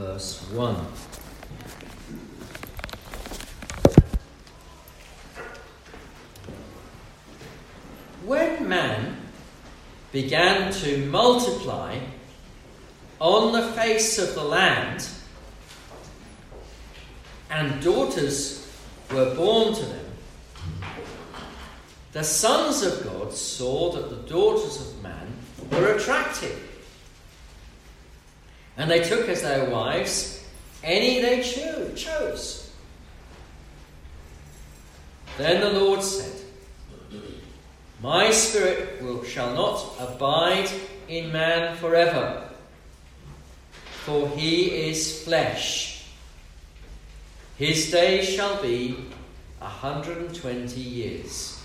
verse 1. When man began to multiply on the face of the land, and daughters were born to them, the sons of God saw that the daughters of man were attractive. And they took as their wives any they cho- chose. Then the Lord said, My spirit will, shall not abide in man forever, for he is flesh. His days shall be a hundred and twenty years.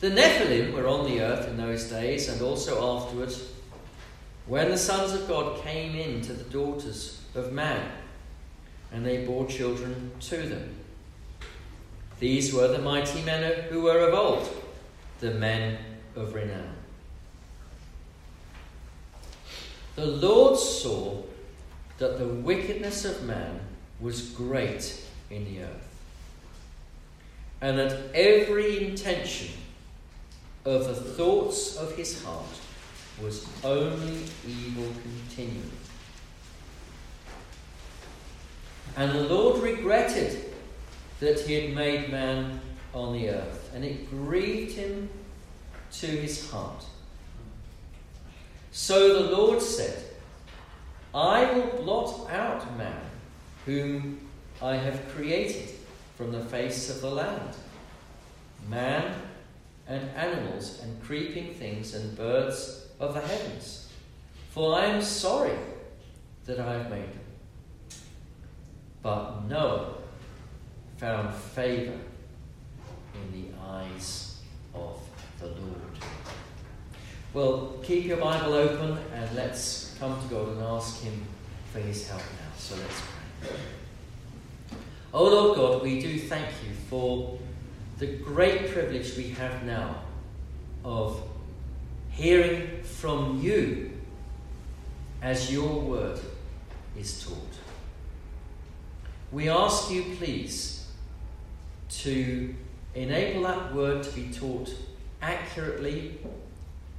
The Nephilim were on the earth in those days and also afterwards when the sons of God came in to the daughters of man and they bore children to them. These were the mighty men who were of old, the men of renown. The Lord saw that the wickedness of man was great in the earth, and that every intention of the thoughts of his heart was only evil continually. And the Lord regretted that he had made man on the earth, and it grieved him to his heart. So the Lord said, I will blot out man, whom I have created from the face of the land. Man and animals and creeping things and birds of the heavens. For I am sorry that I have made them. But Noah found favor in the eyes of the Lord. Well, keep your Bible open and let's come to God and ask Him for His help now. So let's pray. Oh Lord God, we do thank you for the great privilege we have now of hearing from you as your word is taught. We ask you, please, to enable that word to be taught accurately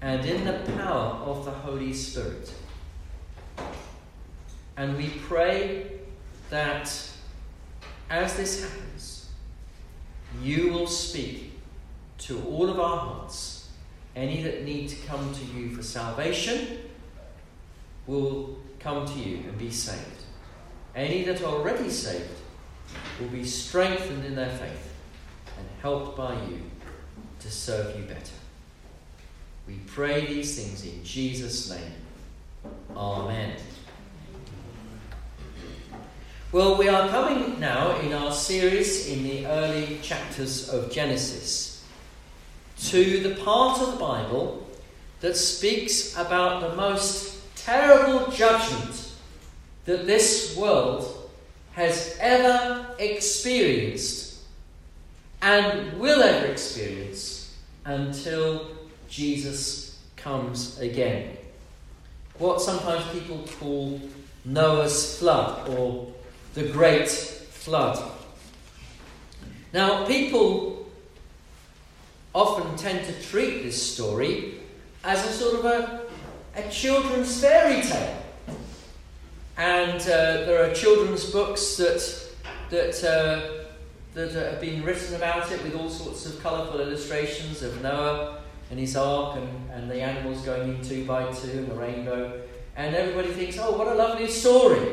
and in the power of the Holy Spirit. And we pray that as this happens, you will speak to all of our hearts. Any that need to come to you for salvation will come to you and be saved. Any that are already saved will be strengthened in their faith and helped by you to serve you better. We pray these things in Jesus' name. Amen. Well, we are coming now in our series in the early chapters of Genesis to the part of the Bible that speaks about the most terrible judgment that this world has ever experienced and will ever experience until Jesus comes again. What sometimes people call Noah's flood or the Great Flood. Now, people often tend to treat this story as a sort of a, a children's fairy tale. And uh, there are children's books that, that, uh, that have been written about it with all sorts of colourful illustrations of Noah and his ark and, and the animals going in two by two and the rainbow. And everybody thinks, oh, what a lovely story.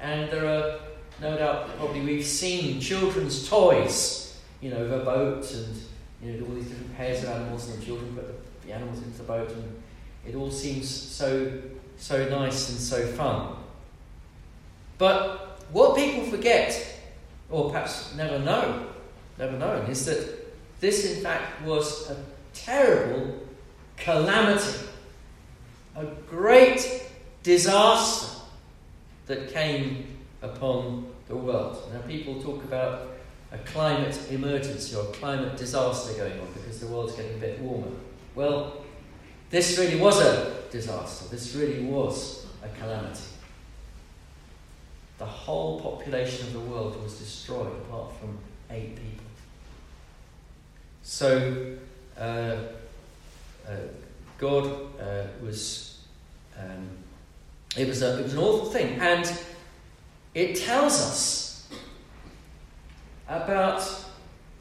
And there are, no doubt, probably we've seen children's toys, you know, a boat and you know, all these different pairs of animals, and the children put the, the animals into the boat, and it all seems so, so nice and so fun. But what people forget, or perhaps never know, never known, is that this in fact was a terrible calamity, a great disaster that came upon the world. Now, people talk about a climate emergency or climate disaster going on because the world's getting a bit warmer. Well, this really was a disaster. This really was a calamity. The whole population of the world was destroyed apart from eight people. So, uh, uh, God uh, was, um, it, was a, it was an awful thing. And it tells us about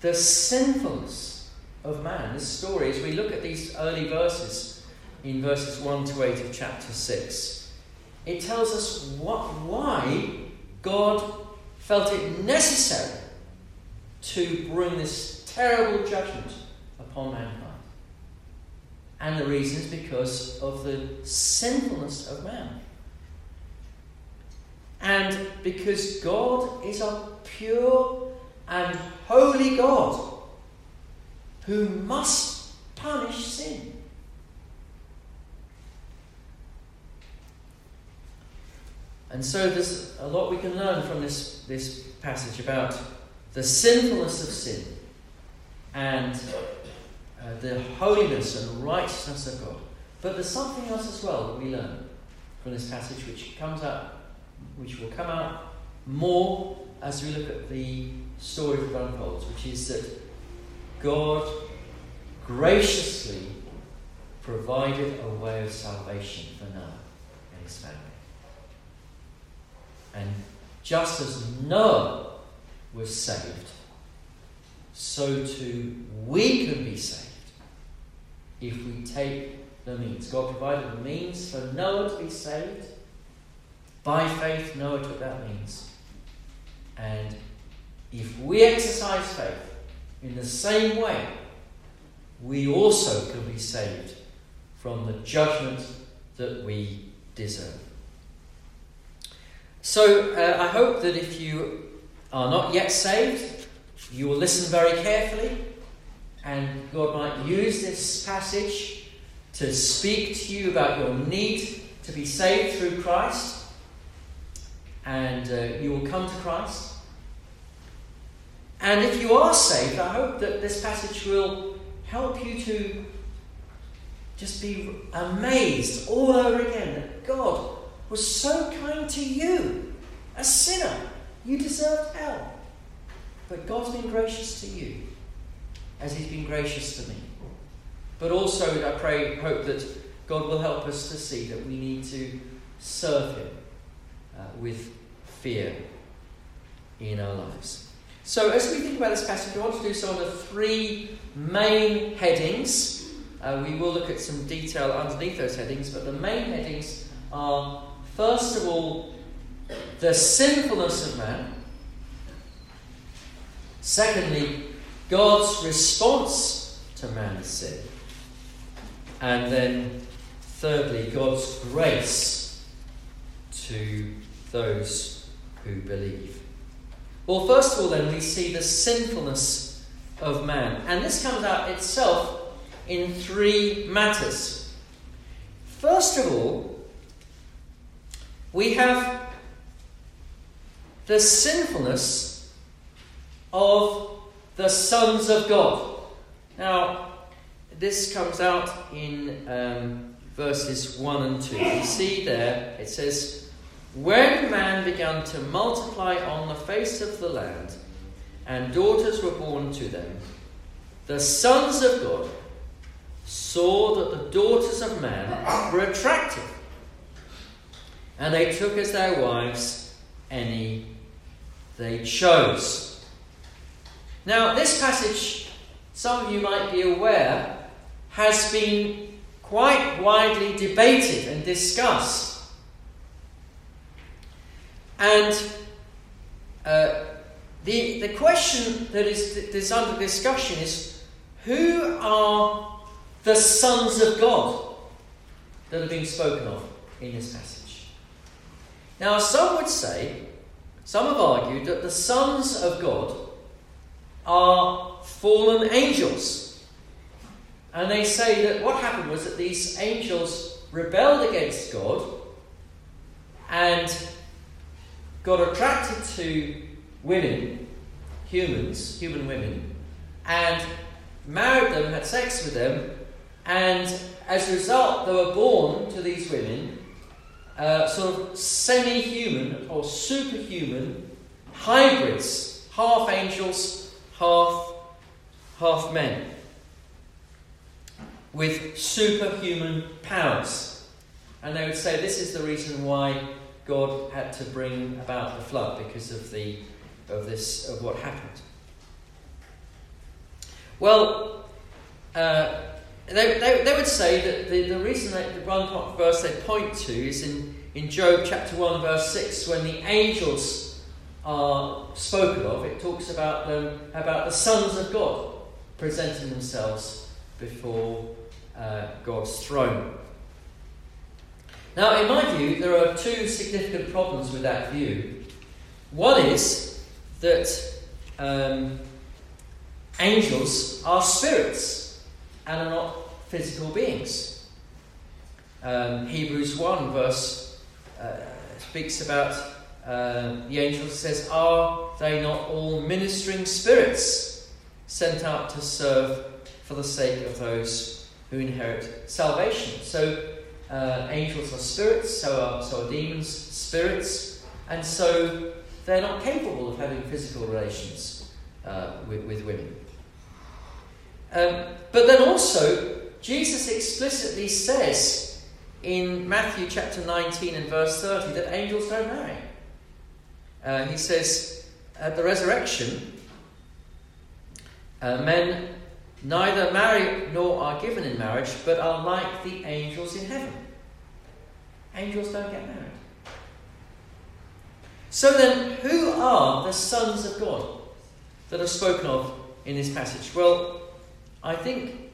the sinfulness of man. This story, as we look at these early verses, in verses 1 to 8 of chapter 6, it tells us what, why God felt it necessary to bring this terrible judgment upon mankind. And the reason is because of the sinfulness of man. And because God is a pure and holy God who must punish sin. And so there's a lot we can learn from this, this passage about the sinfulness of sin and uh, the holiness and righteousness of God. But there's something else as well that we learn from this passage which comes out, which will come out more as we look at the story that unfolds, which is that God graciously provided a way of salvation for Noah and his family. And just as Noah was saved, so too we can be saved if we take the means. God provided the means for Noah to be saved. By faith, Noah took that means. And if we exercise faith in the same way, we also can be saved from the judgment that we deserve. So uh, I hope that if you are not yet saved, you will listen very carefully, and God might use this passage to speak to you about your need to be saved through Christ, and uh, you will come to Christ. And if you are saved, I hope that this passage will help you to just be amazed all over again that God was so kind to you, a sinner. You deserved hell. But God's been gracious to you as He's been gracious to me. But also, I pray, hope that God will help us to see that we need to serve Him uh, with fear in our lives. So, as we think about this passage, I want to do so under three main headings. Uh, we will look at some detail underneath those headings, but the main headings are first of all, the sinfulness of man. Secondly, God's response to man's sin. And then, thirdly, God's grace to those who believe. Well, first of all, then, we see the sinfulness of man. And this comes out itself in three matters. First of all, we have the sinfulness of the sons of God. Now, this comes out in um, verses 1 and 2. You see there, it says, When man began to multiply on the face of the land, and daughters were born to them, the sons of God saw that the daughters of man were attractive and they took as their wives any they chose. Now, this passage, some of you might be aware, has been quite widely debated and discussed. And uh, the, the question that is, that is under discussion is who are the sons of God that are being spoken of in this passage? Now, some would say, some have argued that the sons of God are fallen angels. And they say that what happened was that these angels rebelled against God and got attracted to women, humans, human women, and married them, had sex with them, and as a result, they were born to these women uh, sort of semi human or superhuman hybrids, half angels, half, half men, with superhuman powers. And they would say this is the reason why God had to bring about the flood because of the of this of what happened. Well, uh, they, they, they, would say that the, the reason that the one part verse they point to is in, in Job chapter 1, verse 6, when the angels are spoken of, it talks about them about the sons of God presenting themselves before uh, God's throne. Now, in my view, there are two significant problems with that view. One is that um, angels are spirits and are not physical beings. Um, Hebrews 1 verse uh, speaks about uh, the angels, says, Are they not all ministering spirits sent out to serve for the sake of those who inherit salvation? So, uh, angels are spirits, so are, so are demons spirits, and so they're not capable of having physical relations uh, with, with women. Um, but then also, Jesus explicitly says in Matthew chapter 19 and verse 30 that angels don't marry. Uh, he says, at the resurrection, uh, men neither marry nor are given in marriage, but are like the angels in heaven. Angels don't get married. So then, who are the sons of God that are spoken of in this passage? Well, I think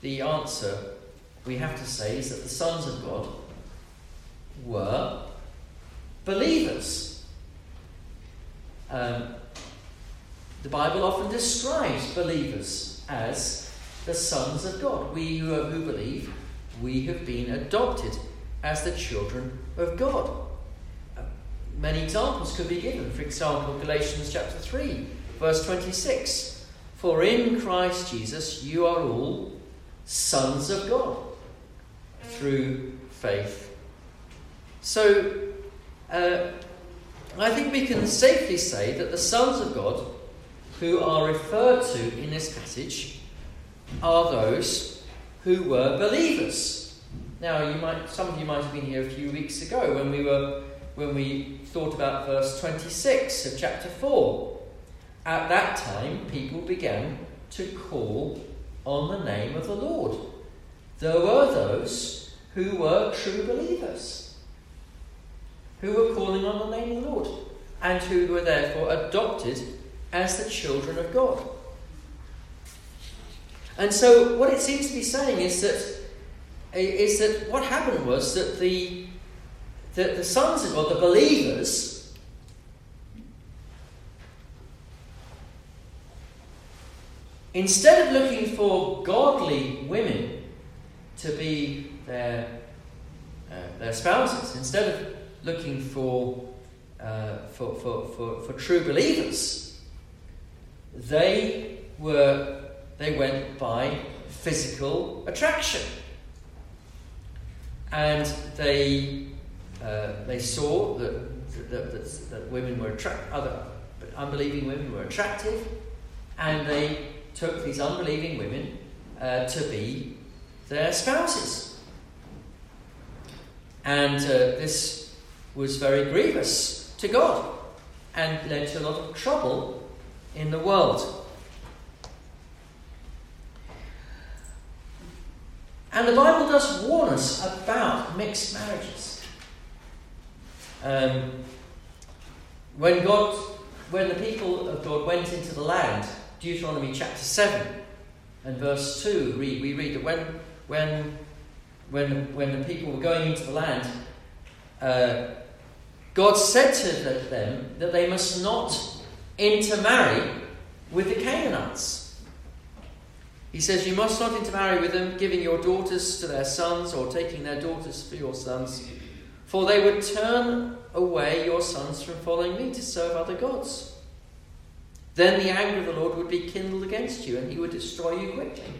the answer we have to say is that the sons of God were believers. Um, the Bible often describes believers as the sons of God. We who, are, who believe, we have been adopted as the children of God. Uh, many examples could be given. For example, Galatians chapter 3, verse 26. For in Christ Jesus you are all sons of God through faith. So, uh, I think we can safely say that the sons of God who are referred to in this passage are those who were believers. Now, you might, some of you might have been here a few weeks ago when we were when we thought about verse 26 of chapter 4. At that time, people began to call on the name of the Lord. There were those who were true believers, who were calling on the name of the Lord, and who were therefore adopted as the children of God. And so, what it seems to be saying is that is that what happened was that the that the sons of God, the believers, Instead of looking for godly women to be their, uh, their spouses, instead of looking for, uh, for, for, for, for true believers, they were they went by physical attraction. And they, uh, they saw that, that, that, that women were attract, other unbelieving women were attractive, and they took these unbelieving women uh, to be their spouses. And uh, this was very grievous to God and led to a lot of trouble in the world. And the Bible does warn us about mixed marriages. Um, when God, when the people of God went into the land, Deuteronomy chapter 7 and verse 2, read, we read that when, when, when, when the people were going into the land, uh, God said to them that they must not intermarry with the Canaanites. He says, You must not intermarry with them, giving your daughters to their sons or taking their daughters for your sons, for they would turn away your sons from following me to serve other gods. Then the anger of the Lord would be kindled against you, and he would destroy you quickly.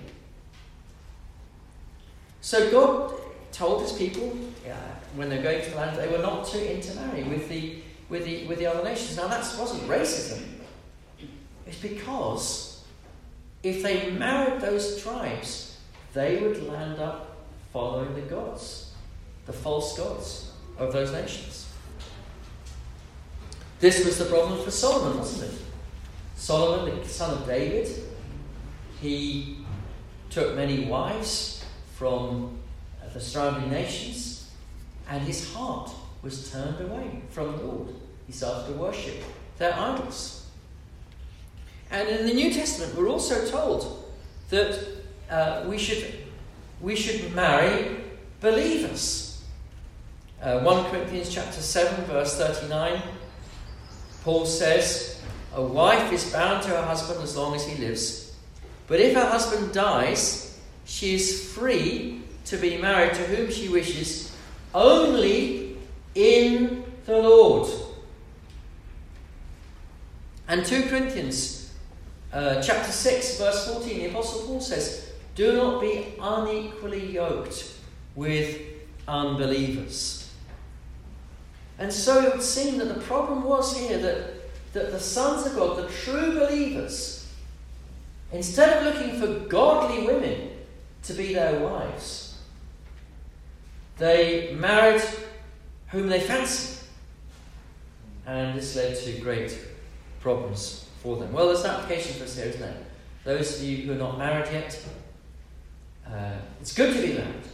So God told his people uh, when they were going to the land they were not to intermarry with the, with the, with the other nations. Now that wasn't racism. It's because if they married those tribes, they would land up following the gods, the false gods of those nations. This was the problem for Solomon, wasn't it? Solomon, the son of David, he took many wives from the surrounding nations, and his heart was turned away from the Lord. He started to worship their idols. And in the New Testament, we're also told that uh, we, should, we should marry believers. Uh, 1 Corinthians chapter 7, verse 39, Paul says, A wife is bound to her husband as long as he lives, but if her husband dies, she is free to be married to whom she wishes, only in the Lord. And 2 Corinthians uh, chapter 6, verse 14, the Apostle Paul says, Do not be unequally yoked with unbelievers. And so it would seem that the problem was here that, that the sons of God, the true believers, instead of looking for godly women to be their wives, they married whom they fancied. And this led to great problems for them. Well, there's an application for us here, isn't it? Those of you who are not married yet, uh, it's good to be married.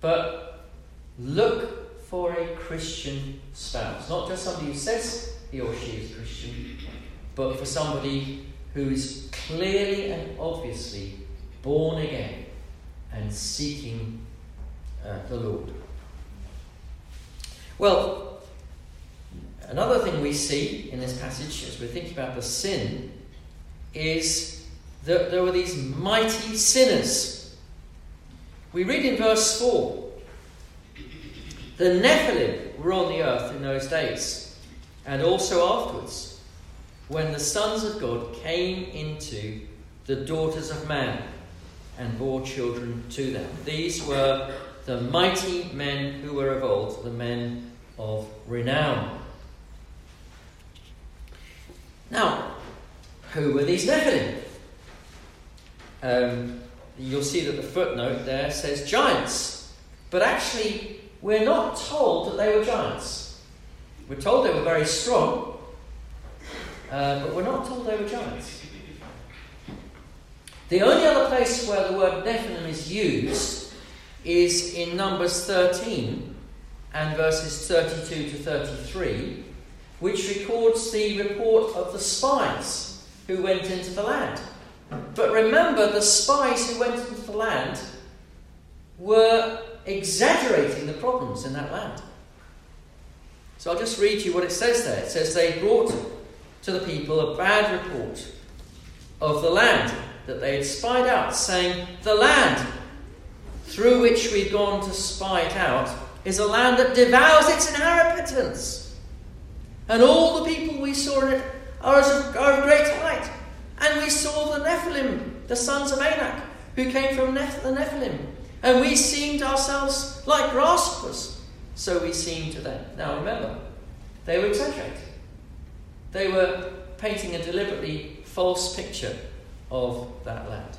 But look for a Christian spouse. Not just somebody who says he or she is Christian, but for somebody who is clearly and obviously born again and seeking uh, the Lord. Well, another thing we see in this passage as we're thinking about the sin is that there were these mighty sinners. We read in verse 4 the Nephilim were on the earth in those days, and also afterwards, when the sons of God came into the daughters of man and bore children to them. These were the mighty men who were of old, the men of renown. Now, who were these Nephilim? Um, you'll see that the footnote there says giants, but actually, we're not told that they were giants. We're told they were very strong, uh, but we're not told they were giants. The only other place where the word Nephilim is used is in Numbers 13 and verses 32 to 33, which records the report of the spies who went into the land. But remember, the spies who went into the land were exaggerating the problems in that land. So I'll just read you what it says there. It says, They brought to the people a bad report of the land that they had spied out, saying, The land through which we've gone to spy it out is a land that devours its inhabitants. And all the people we saw in it are, of, great height. And we saw the Nephilim, the sons of Anak, who came from Neph- the Nephilim. And we seemed ourselves like grasshoppers. So we seemed to them. Now remember, they were exaggerating. They were painting a deliberately false picture of that land.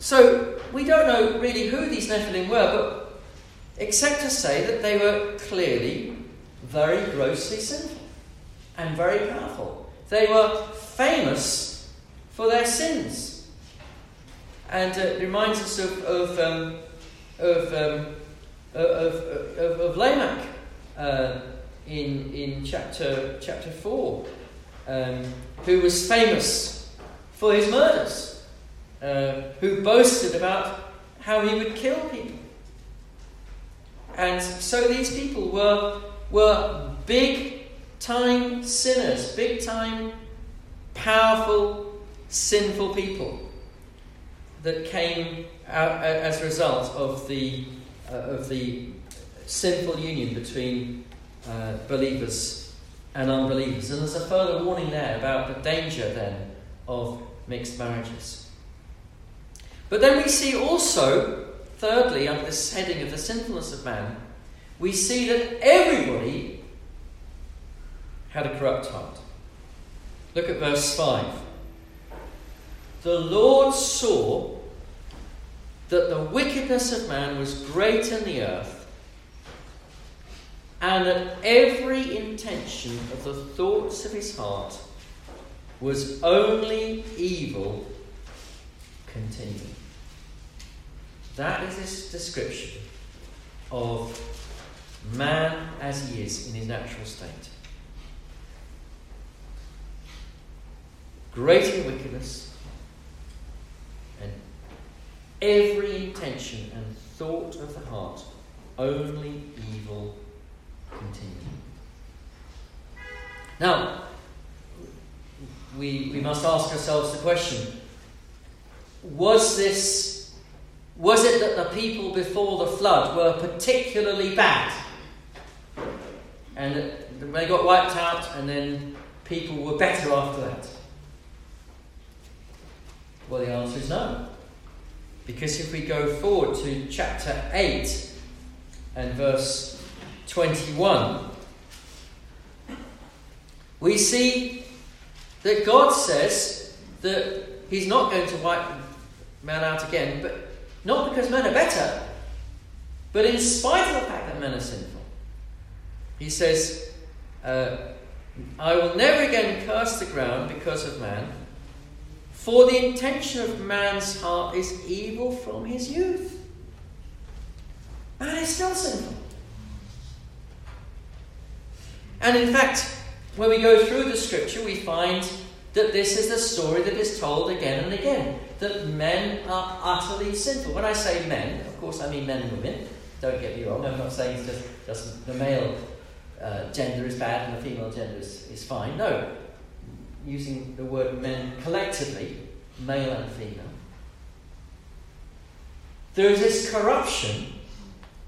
So we don't know really who these Nephilim were, but except to say that they were clearly very grossly sinful and very powerful. They were famous for their sins. And uh, it reminds us of, of, um, of, um, of, of, of, Lamech uh, in, in chapter, chapter 4, um, who was famous for his murders, uh, who boasted about how he would kill people. And so these people were, were big time sinners, big time, powerful, sinful people that came out as a result of the, uh, of the sinful union between uh, believers and unbelievers. And there's a further warning there about the danger then of mixed marriages. But then we see also, thirdly, under this heading of the sinfulness of man, we see that everybody had a corrupt heart. Look at verse 5. The Lord saw that the wickedness of man was great in the earth, and that every intention of the thoughts of his heart was only evil continuing. That is his description of man as he is in his natural state. Great in wickedness, and every intention and thought of the heart only evil continuing. Now, we, we must ask ourselves the question was this, was it that the people before the flood were particularly bad? And they got wiped out, and then people were better after that? Well, the answer is no. Because if we go forward to chapter 8 and verse 21, we see that God says that He's not going to wipe man out again, but not because men are better, but in spite of the fact that men are sinful. He says, uh, I will never again curse the ground because of man, for the intention of man's heart is evil from his youth. Man is still sinful. And in fact, when we go through the scripture, we find that this is the story that is told again and again that men are utterly sinful. When I say men, of course I mean men and women. Don't get me wrong, I'm not saying it's just, just the male uh, gender is bad and the female gender is, is fine. No. Using the word men collectively, male and female. There is this corruption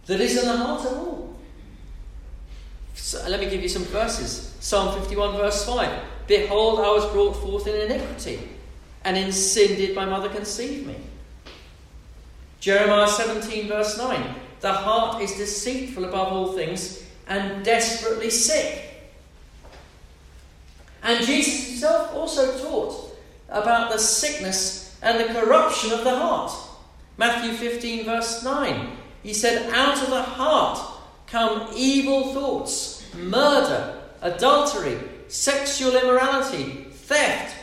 that is in the heart of all. So let me give you some verses. Psalm 51, verse 5. Behold, I was brought forth in iniquity and in sin did my mother conceive me. Jeremiah 17, verse 9 The heart is deceitful above all things and desperately sick. And Jesus himself also taught about the sickness and the corruption of the heart. Matthew 15, verse 9. He said, Out of the heart come evil thoughts, murder, adultery, sexual immorality, theft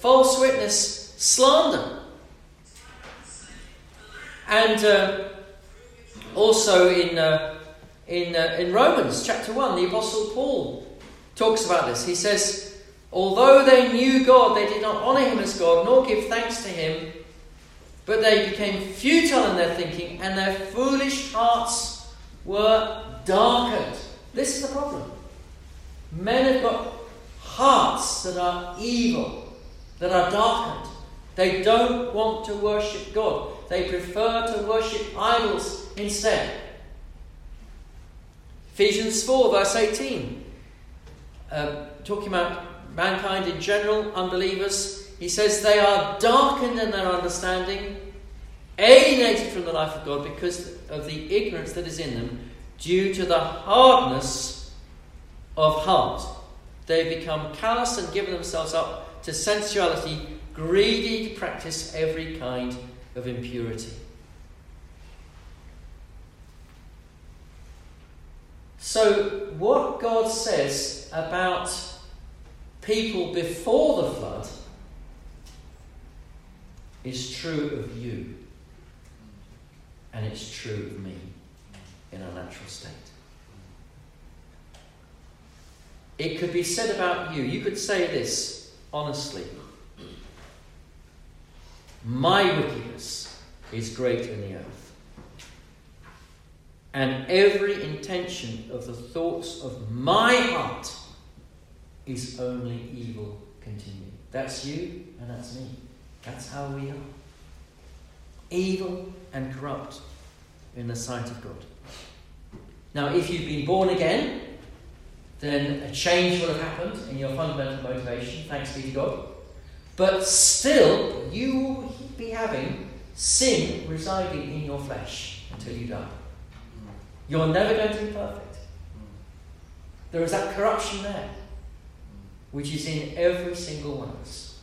false witness, slander. And uh, also in, uh, in, uh, in Romans chapter 1, the Apostle Paul talks about this. He says, Although they knew God, they did not honour him as God, nor give thanks to him, but they became futile in their thinking, and their foolish hearts were darkened. This is the problem. Men have got hearts that are evil that are darkened. They don't want to worship God, they prefer to worship idols instead. Ephesians 4, verse 18, uh, talking about mankind in general, unbelievers, he says they are darkened in their understanding, alienated from the life of God because of the ignorance that is in them due to the hardness of heart. They become callous and given themselves up to sensuality, greedy to practice every kind of impurity. So, what God says about people before the flood is true of you, and it's true of me in our natural state. It could be said about you. You could say this honestly. My wickedness is greater in the earth. And every intention of the thoughts of my heart is only evil continuing. That's you and that's me. That's how we are. Evil and corrupt in the sight of God. Now, if you've been born again, then a change will have happened in your fundamental motivation, thanks be to God. But still, you will be having sin residing in your flesh until you die. You're never going to be perfect. There is that corruption there, which is in every single one of us.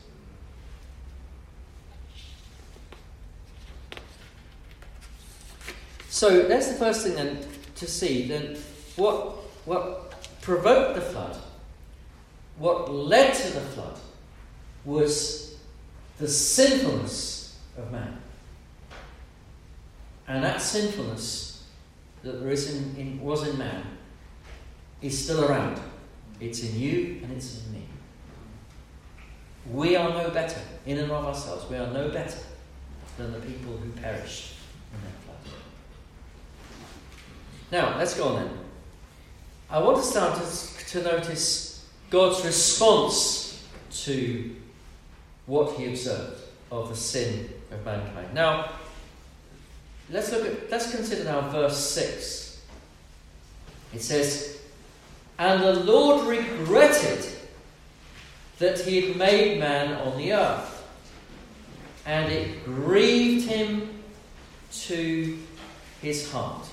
So that's the first thing then to see. Then what what provoked the flood, what led to the flood, was the sinfulness of man. And that sinfulness that there is in, in, was in man is still around. It's in you and it's in me. We are no better in and of ourselves. We are no better than the people who perished in that flood. Now, let's go on then. I want to start to, to notice God's response to what he observed of the sin of mankind. Now, let's look at let's consider now verse 6. It says, And the Lord regretted that he had made man on the earth, and it grieved him to his heart.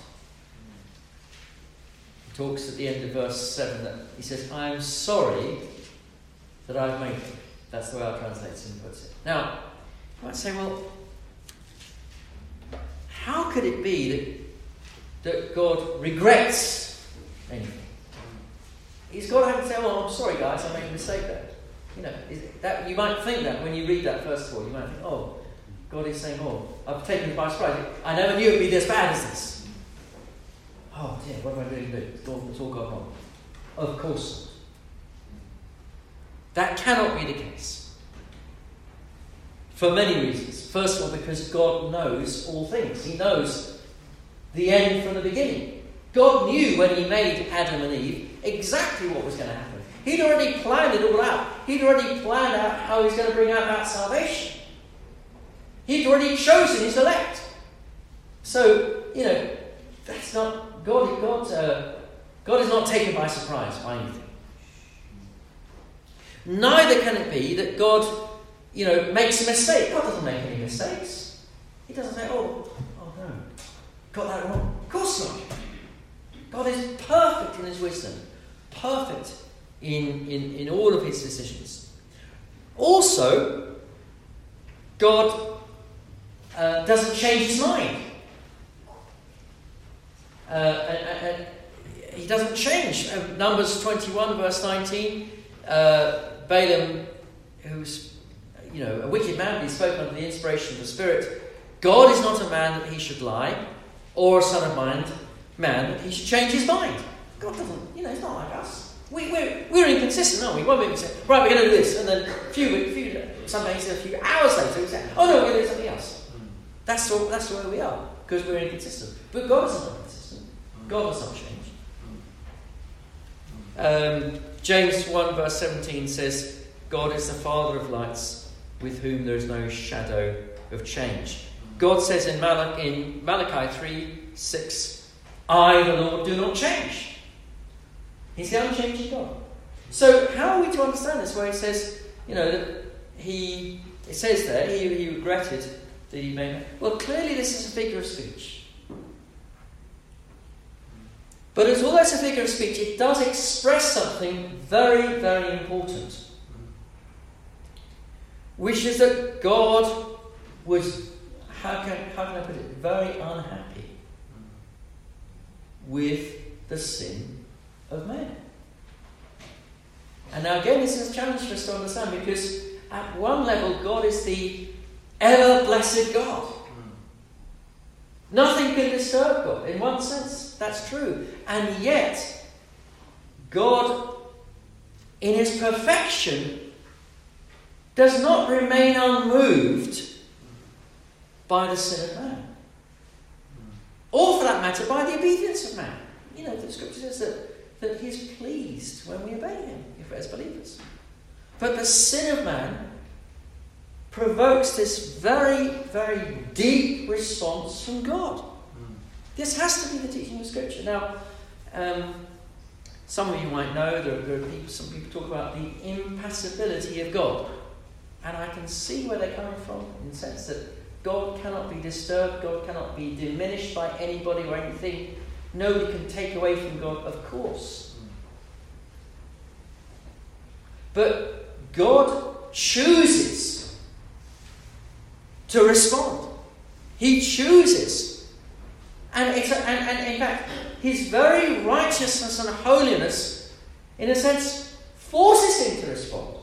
He talks at the end of verse 7 that he says, I am sorry that I've made him. That's the way our translation puts it. Now, you might say, well, how could it be that, that God regrets anything? He's got to have to say, oh, I'm sorry, guys, I made a mistake there. You know, that, you might think that when you read that first of all. You might think, oh, God is saying, oh, I've taken it by surprise. I never knew it would be this bad as this. Oh, dear, what am I doing? It's all, it's all gone wrong. Of course. That cannot be the case. For many reasons. First of all, because God knows all things, He knows the end from the beginning. God knew when He made Adam and Eve exactly what was going to happen. He'd already planned it all out. He'd already planned out how He's going to bring out that salvation. He'd already chosen His elect. So, you know, that's not God. God, uh, God is not taken by surprise by anything. Neither can it be that God, you know, makes a mistake. God doesn't make any mistakes. He doesn't say, oh, oh no, got that wrong. Of course not. God is perfect in his wisdom, perfect in, in, in all of his decisions. Also, God uh, doesn't change his mind. Uh, and, and, he doesn't change. Uh, Numbers 21, verse 19. Uh, Balaam, who's you know a wicked man, but he spoke under the inspiration of the Spirit. God is not a man that he should lie, or a son of mind man that he should change his mind. God doesn't, you know, he's not like us. We, we're, we're inconsistent, aren't we? One minute we say, right, we're going to do this, and then a few, a few sometimes a few hours later we say, oh no, we're going to do something else. That's, all, that's the way we are, because we're inconsistent. But God is not inconsistent. God does not change. Um, James 1, verse 17 says, God is the Father of lights, with whom there is no shadow of change. God says in, Mal- in Malachi 3 6, I, the Lord, do not change. He's the unchanging God. So, how are we to understand this? Where he says, you know, that he, it says there, he, he regretted that he made. Well, clearly, this is a figure of speech. But as well as a figure of speech, it does express something very, very important. Which is that God was, how can, how can I put it, very unhappy with the sin of man. And now, again, this is a challenge for us to understand because at one level, God is the ever blessed God. Nothing can disturb God. In one sense, that's true. And yet, God, in his perfection, does not remain unmoved by the sin of man. Or, for that matter, by the obedience of man. You know, the scripture says that, that he is pleased when we obey him, if we're as believers. But the sin of man provokes this very, very deep response from God. This has to be the teaching of Scripture. Now, um, some of you might know there, there are people, some people talk about the impassibility of God. And I can see where they're coming from in the sense that God cannot be disturbed, God cannot be diminished by anybody or anything. Nobody can take away from God, of course. But God chooses to respond. He chooses. And, it's a, and, and in fact, his very righteousness and holiness, in a sense, forces him to respond.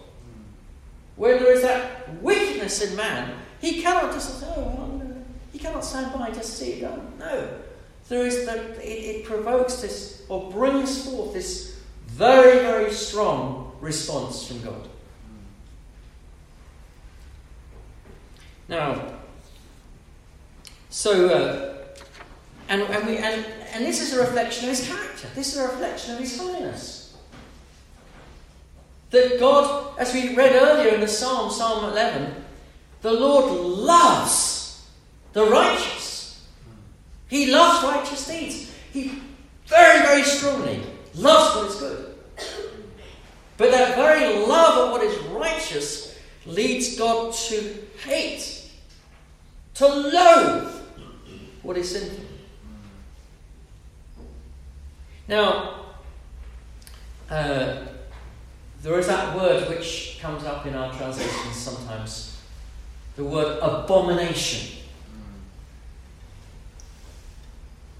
Where there is that wickedness in man, he cannot just, oh, well, he cannot stand by just see it done. No. There is that it, it provokes this or brings forth this very, very strong response from God. Now, so, uh, and, and, we, and, and this is a reflection of his character. This is a reflection of his holiness. That God, as we read earlier in the Psalm, Psalm 11, the Lord loves the righteous. He loves righteous deeds. He very, very strongly loves what is good. But that very love of what is righteous leads God to hate, to loathe what is sinful. Now, uh, there is that word which comes up in our translations sometimes the word abomination.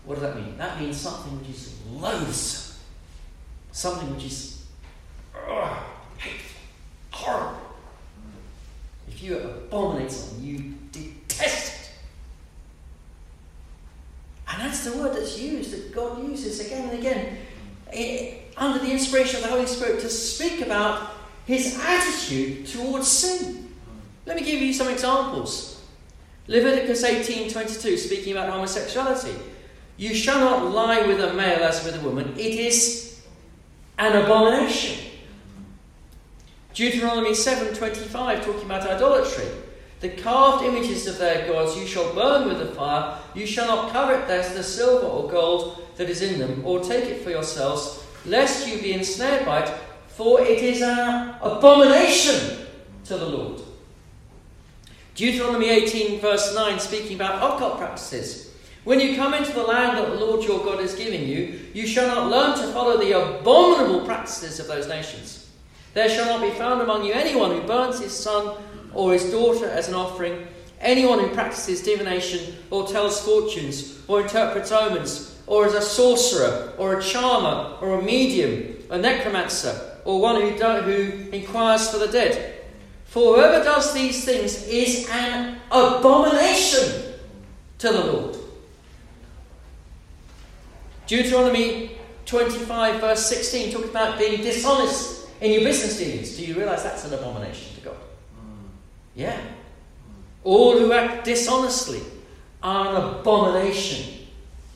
What does that mean? That means something which is loathsome, something which is uh, hateful, horrible. If you abominate something, you detest it. And that's the word that's used, that God uses again and again, eh, under the inspiration of the Holy Spirit, to speak about his attitude towards sin. Let me give you some examples. Leviticus 18:22, speaking about homosexuality. You shall not lie with a male as with a woman. It is an abomination. Deuteronomy 7:25, talking about idolatry. The carved images of their gods you shall burn with the fire. You shall not covet the silver or gold that is in them, or take it for yourselves, lest you be ensnared by it, for it is an abomination to the Lord. Deuteronomy 18, verse 9, speaking about occult practices. When you come into the land that the Lord your God is giving you, you shall not learn to follow the abominable practices of those nations. There shall not be found among you anyone who burns his son or his daughter as an offering, anyone who practices divination or tells fortunes or interprets omens, or as a sorcerer or a charmer or a medium, a necromancer, or one who, do, who inquires for the dead. For whoever does these things is an abomination to the Lord. Deuteronomy 25, verse 16, talking about being dishonest in your business dealings. Do you realize that's an abomination to God? Mm. Yeah. All who act dishonestly are an abomination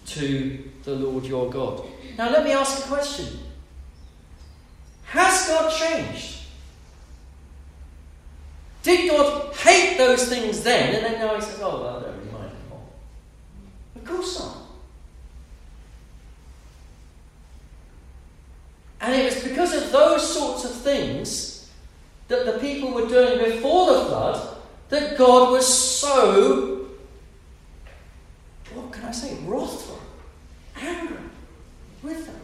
to the Lord your God. Now, let me ask a question Has God changed? Did God hate those things then and then now he says, oh, well, I don't really mind anymore? Of course not. And it was because of those sorts of things that the people were doing before the flood that God was so, what can I say, wrathful, angry with them.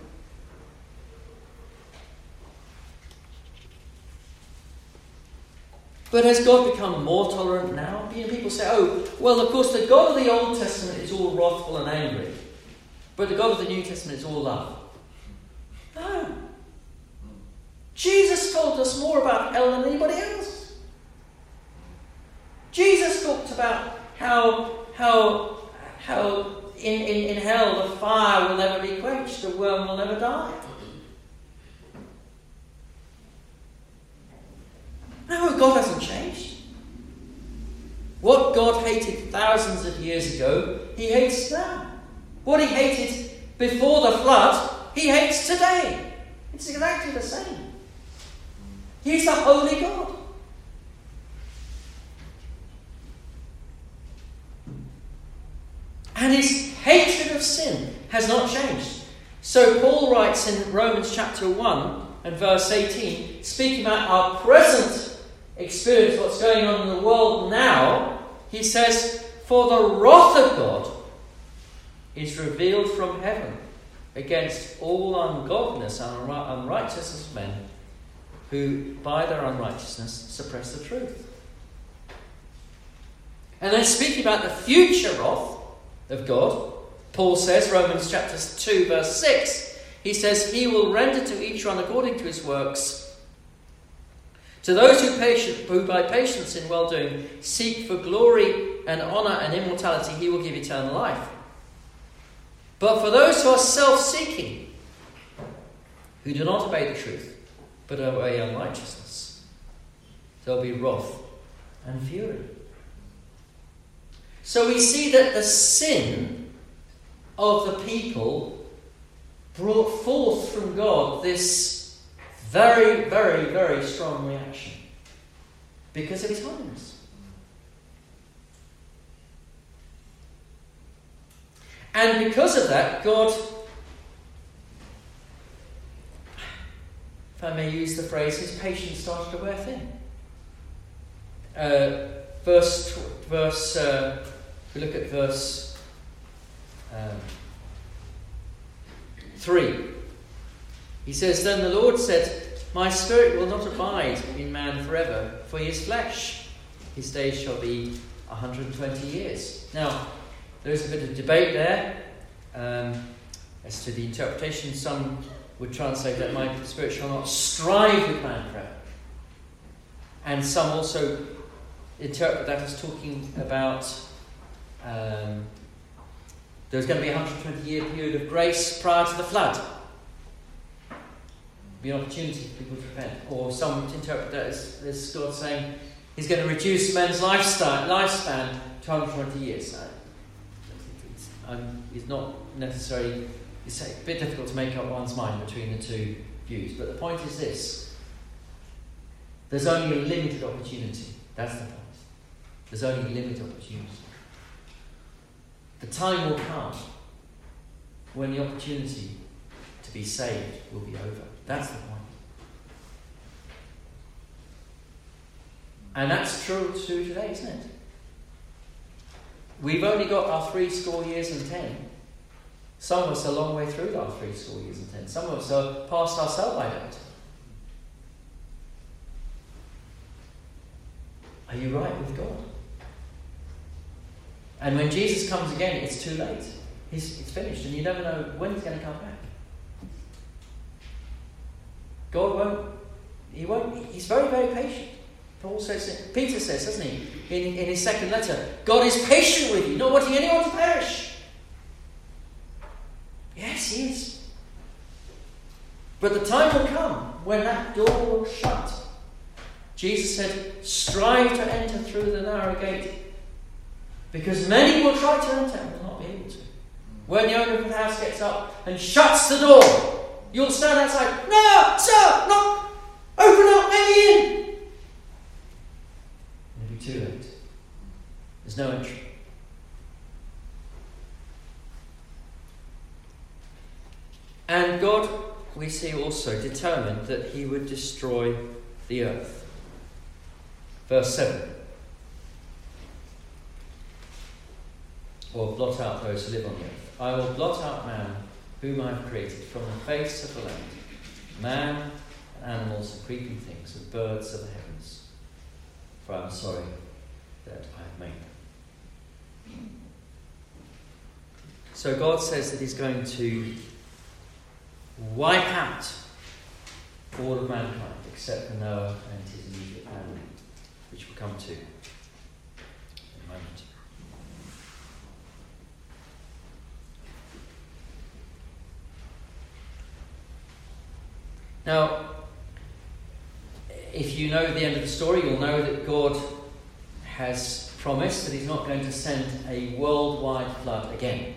But has God become more tolerant now? People say, oh, well, of course, the God of the Old Testament is all wrathful and angry, but the God of the New Testament is all love. No. Jesus told us more about hell than anybody else. Jesus talked about how, how, how in, in, in hell the fire will never be quenched, the worm will never die. No, God hasn't changed. What God hated thousands of years ago, He hates now. What He hated before the flood, He hates today. It's exactly the same. He's a holy God. And his hatred of sin has not changed. So Paul writes in Romans chapter 1 and verse 18, speaking about our present experience what's going on in the world now, he says, For the wrath of God is revealed from heaven against all ungodliness and unrighteousness of men who, by their unrighteousness, suppress the truth. And then, speaking about the future wrath of God, Paul says, Romans chapter 2, verse 6, he says, He will render to each one according to his works. To those who, patient, who by patience in well doing seek for glory and honour and immortality, he will give eternal life. But for those who are self seeking, who do not obey the truth, but obey unrighteousness, there'll be wrath and fury. So we see that the sin of the people brought forth from God this very, very, very strong reaction because of his holiness. And because of that, God, if I may use the phrase, his patience started to wear thin. Uh, verse, verse uh, if we look at verse um, 3, he says, Then the Lord said, My spirit will not abide in man forever, for he is flesh. His days shall be 120 years. Now, there's a bit of debate there um, as to the interpretation. Some would translate that my spirit shall not strive with man forever. And some also interpret that as talking about um, there's going to be a 120 year period of grace prior to the flood. Be an opportunity for people to repent. Or some interpret that as, as God saying He's going to reduce men's lifespan to 120 years. Um, it's not necessarily, it's a bit difficult to make up one's mind between the two views. But the point is this there's only a limited opportunity. That's the point. There's only a limited opportunity. The time will come when the opportunity to be saved will be over. That's the point. And that's true, true today, isn't it? We've only got our three score years and ten. Some of us are a long way through our three score years and ten. Some of us are past our sell by date. Are you right with God? And when Jesus comes again, it's too late. He's, it's finished, and you never know when he's going to come back. God won't, he won't, he's very, very patient. Paul says, Peter says, doesn't he, in, in his second letter, God is patient with you, not wanting anyone to perish. Yes, he is. But the time will come when that door will shut. Jesus said, Strive to enter through the narrow gate, because many will try to enter and will not be able to. When the owner of the house gets up and shuts the door, you'll stand outside, No, sir, no, open up, let me in It'll be too late. There's no entry. And God, we see also, determined that he would destroy the earth. Verse 7. Or blot out those who live on the earth. I will blot out man, whom I have created, from the face of the land, man, and animals, and creeping things, and birds of the heavens for I am sorry that I have made them. So God says that He's going to wipe out all of mankind except for Noah and his immediate family, which we'll come to in a moment. Now, if you know the end of the story, you'll know that God has promised that He's not going to send a worldwide flood again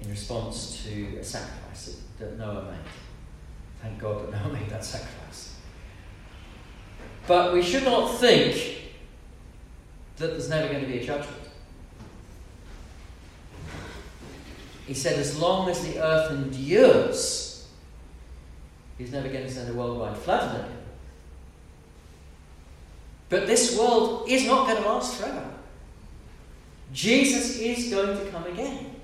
in response to a sacrifice that Noah made. Thank God that Noah made that sacrifice. But we should not think that there's never going to be a judgment. He said, as long as the earth endures, He's never going to send a worldwide flood again. But this world is not going to last forever. Jesus is going to come again.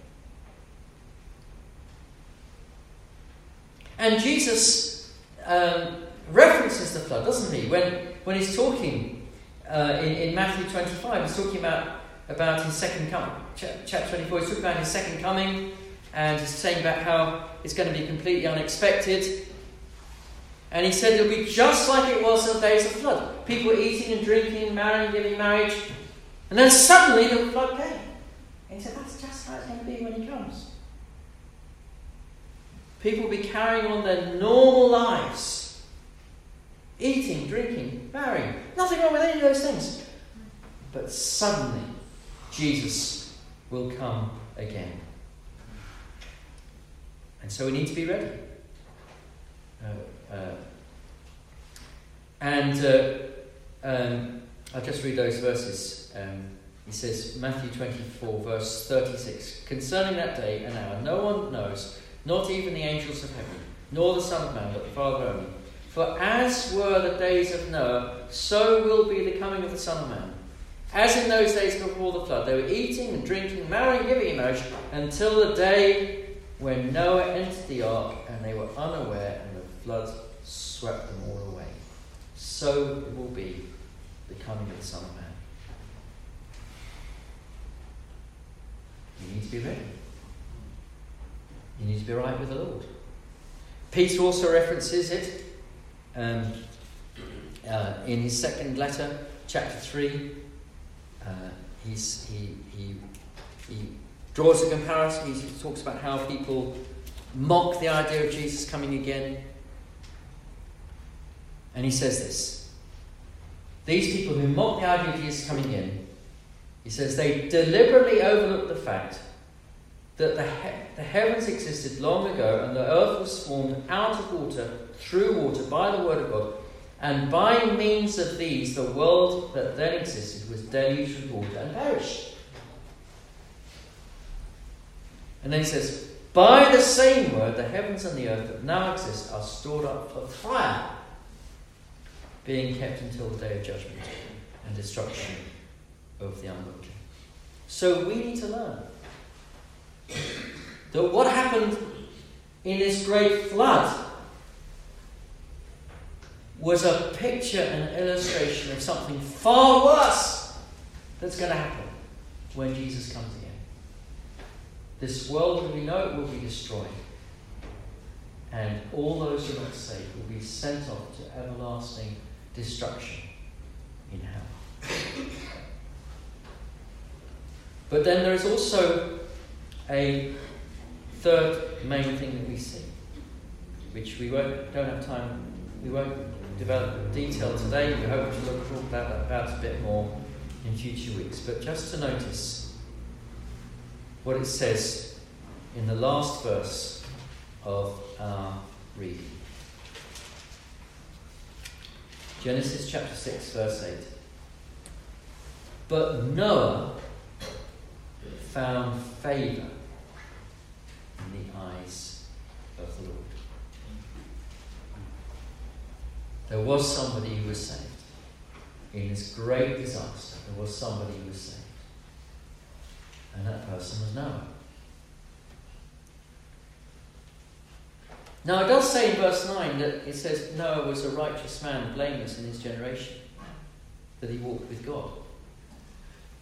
And Jesus um, references the flood, doesn't he? When, when he's talking uh, in, in Matthew 25, he's talking about, about his second coming. Ch- chapter 24, he's talking about his second coming, and he's saying about how it's going to be completely unexpected. And he said it'll be just like it was in the days of flood. People were eating and drinking, marrying, giving marriage. And then suddenly the flood came. And he said, that's just how it's going to be when he comes. People will be carrying on their normal lives. Eating, drinking, marrying. Nothing wrong with any of those things. But suddenly, Jesus will come again. And so we need to be ready. Uh, uh, and uh, um, I'll just read those verses. Um, he says, Matthew 24, verse 36 Concerning that day and hour, no one knows, not even the angels of heaven, nor the Son of Man, but the Father only. For as were the days of Noah, so will be the coming of the Son of Man. As in those days before the flood, they were eating and drinking, marrying, giving in marriage, until the day when Noah entered the ark and they were unaware and the flood swept them all away. So it will be the coming of the Son of Man. You need to be ready. You need to be right with the Lord. Peter also references it um, uh, in his second letter, chapter 3. Uh, he, he, he draws a comparison. He talks about how people mock the idea of Jesus coming again. And he says this These people who mock the idea of Jesus coming in, he says, they deliberately overlook the fact that the, he- the heavens existed long ago and the earth was formed out of water, through water, by the word of God. And by means of these, the world that then existed was deluged with water and perished. And then he says, By the same word, the heavens and the earth that now exist are stored up for fire, being kept until the day of judgment and destruction of the ungodly. So we need to learn that what happened in this great flood was a picture and illustration of something far worse that's going to happen when Jesus comes again. This world, that we know will be destroyed. And all those who are not saved will be sent off to everlasting destruction in hell. But then there is also a third main thing that we see, which we won't, don't have time, we won't develop detail today. We hope to look about, about a bit more in future weeks. But just to notice what it says in the last verse of our reading. Genesis chapter 6, verse 8. But Noah found favour in the eyes of the Lord. There was somebody who was saved. In this great disaster, there was somebody who was saved. And that person was Noah. Now, it does say in verse 9 that it says Noah was a righteous man, blameless in his generation, that he walked with God.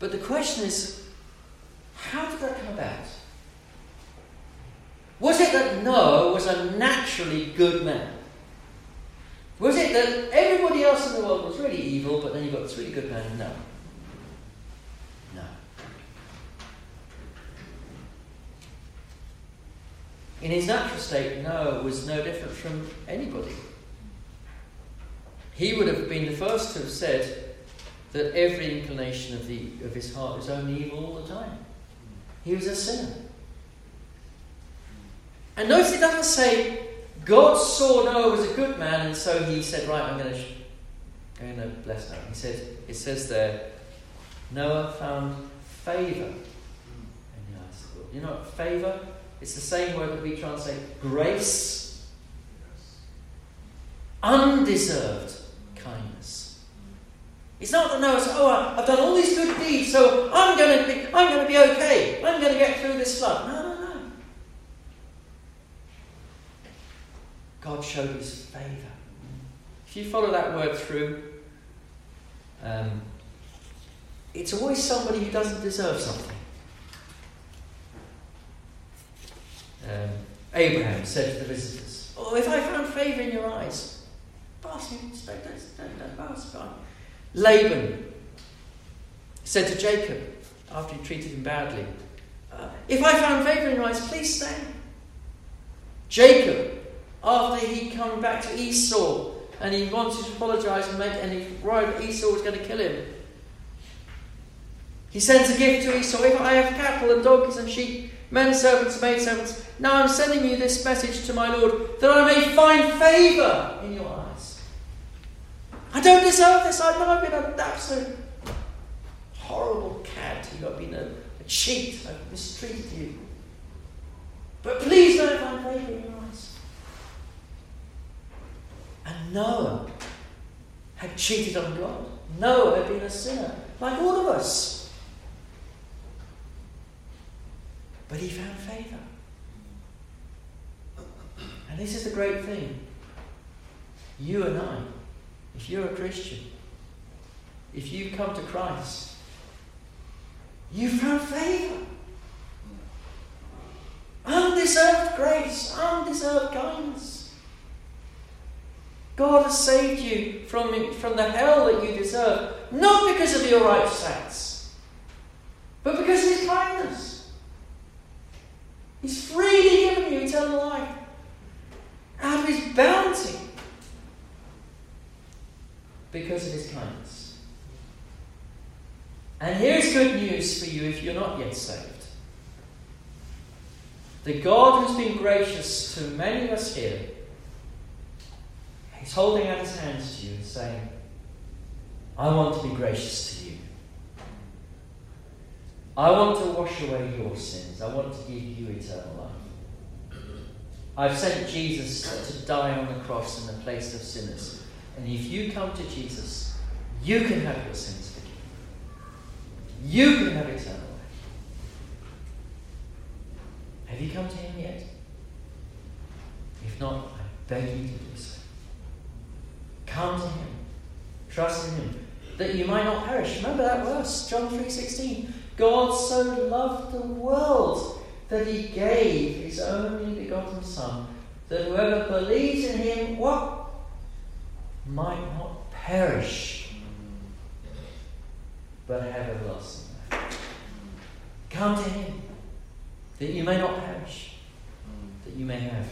But the question is, how did that come about? Was it that Noah was a naturally good man? Was it that everybody else in the world was really evil, but then you've got this really good man? No. In his natural state, Noah was no different from anybody. He would have been the first to have said that every inclination of, the, of his heart was only evil all the time. He was a sinner. And notice it doesn't say God saw Noah was a good man, and so he said, Right, I'm going to, going to bless Noah. He said, it says there, Noah found favour in the eyes of the Lord. You know what favour? It's the same word that we translate grace, undeserved kindness. It's not that Noah said, "Oh, I've done all these good deeds, so I'm going to be, I'm going to be okay. I'm going to get through this flood." No, no, no. God showed His favour. If you follow that word through, um, it's always somebody who doesn't deserve something. Um, Abraham said to the visitors, "Oh, if I found favour in your eyes, pass me, don't, don't, don't pass by." Laban said to Jacob, after he treated him badly, uh, If I found favour in your eyes, please stay. Jacob, after he'd come back to Esau and he wanted to apologise and make, and he worried Esau was going to kill him, he sends a gift to Esau. If I have cattle and donkeys and sheep, men servants, maid servants, now I'm sending you this message to my Lord that I may find favour in your eyes. I don't deserve this. I know I've been an absolute horrible cad. I've been a, a cheat. I've mistreated you. But please don't find favour in your eyes. And Noah had cheated on God. Noah had been a sinner, like all of us. But he found favour. And this is the great thing. You and I if you're a Christian, if you come to Christ, you found favour. Undeserved grace, undeserved kindness. God has saved you from, from the hell that you deserve, not because of your righteous acts, but because of His kindness. He's freely given you eternal life out of His bounty because of his kindness. And here's good news for you if you're not yet saved. The God who's been gracious to many of us here, He's holding out His hands to you and saying, I want to be gracious to you. I want to wash away your sins. I want to give you eternal life. I've sent Jesus to die on the cross in the place of sinners. And if you come to Jesus, you can have your sins forgiven. You can have eternal life. Have you come to Him yet? If not, I beg you to do so. Come to Him. Trust in Him. That you might not perish. Remember that verse, John 3.16. God so loved the world that He gave His only begotten Son, that whoever believes in Him, what? might not perish, but have everlasting life. Come to Him, that you may not perish, that you may have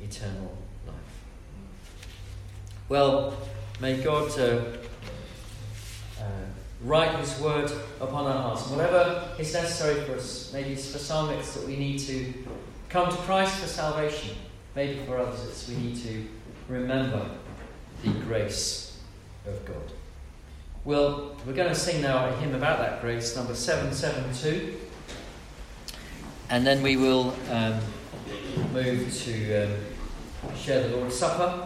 eternal life. Well, may God uh, uh, write His word upon our hearts. whatever is necessary for us, maybe it's for some it's that we need to come to Christ for salvation. Maybe for others we need to remember the grace of God. Well, we're going to sing now a hymn about that grace, number 772. And then we will um, move to um, share the Lord's Supper.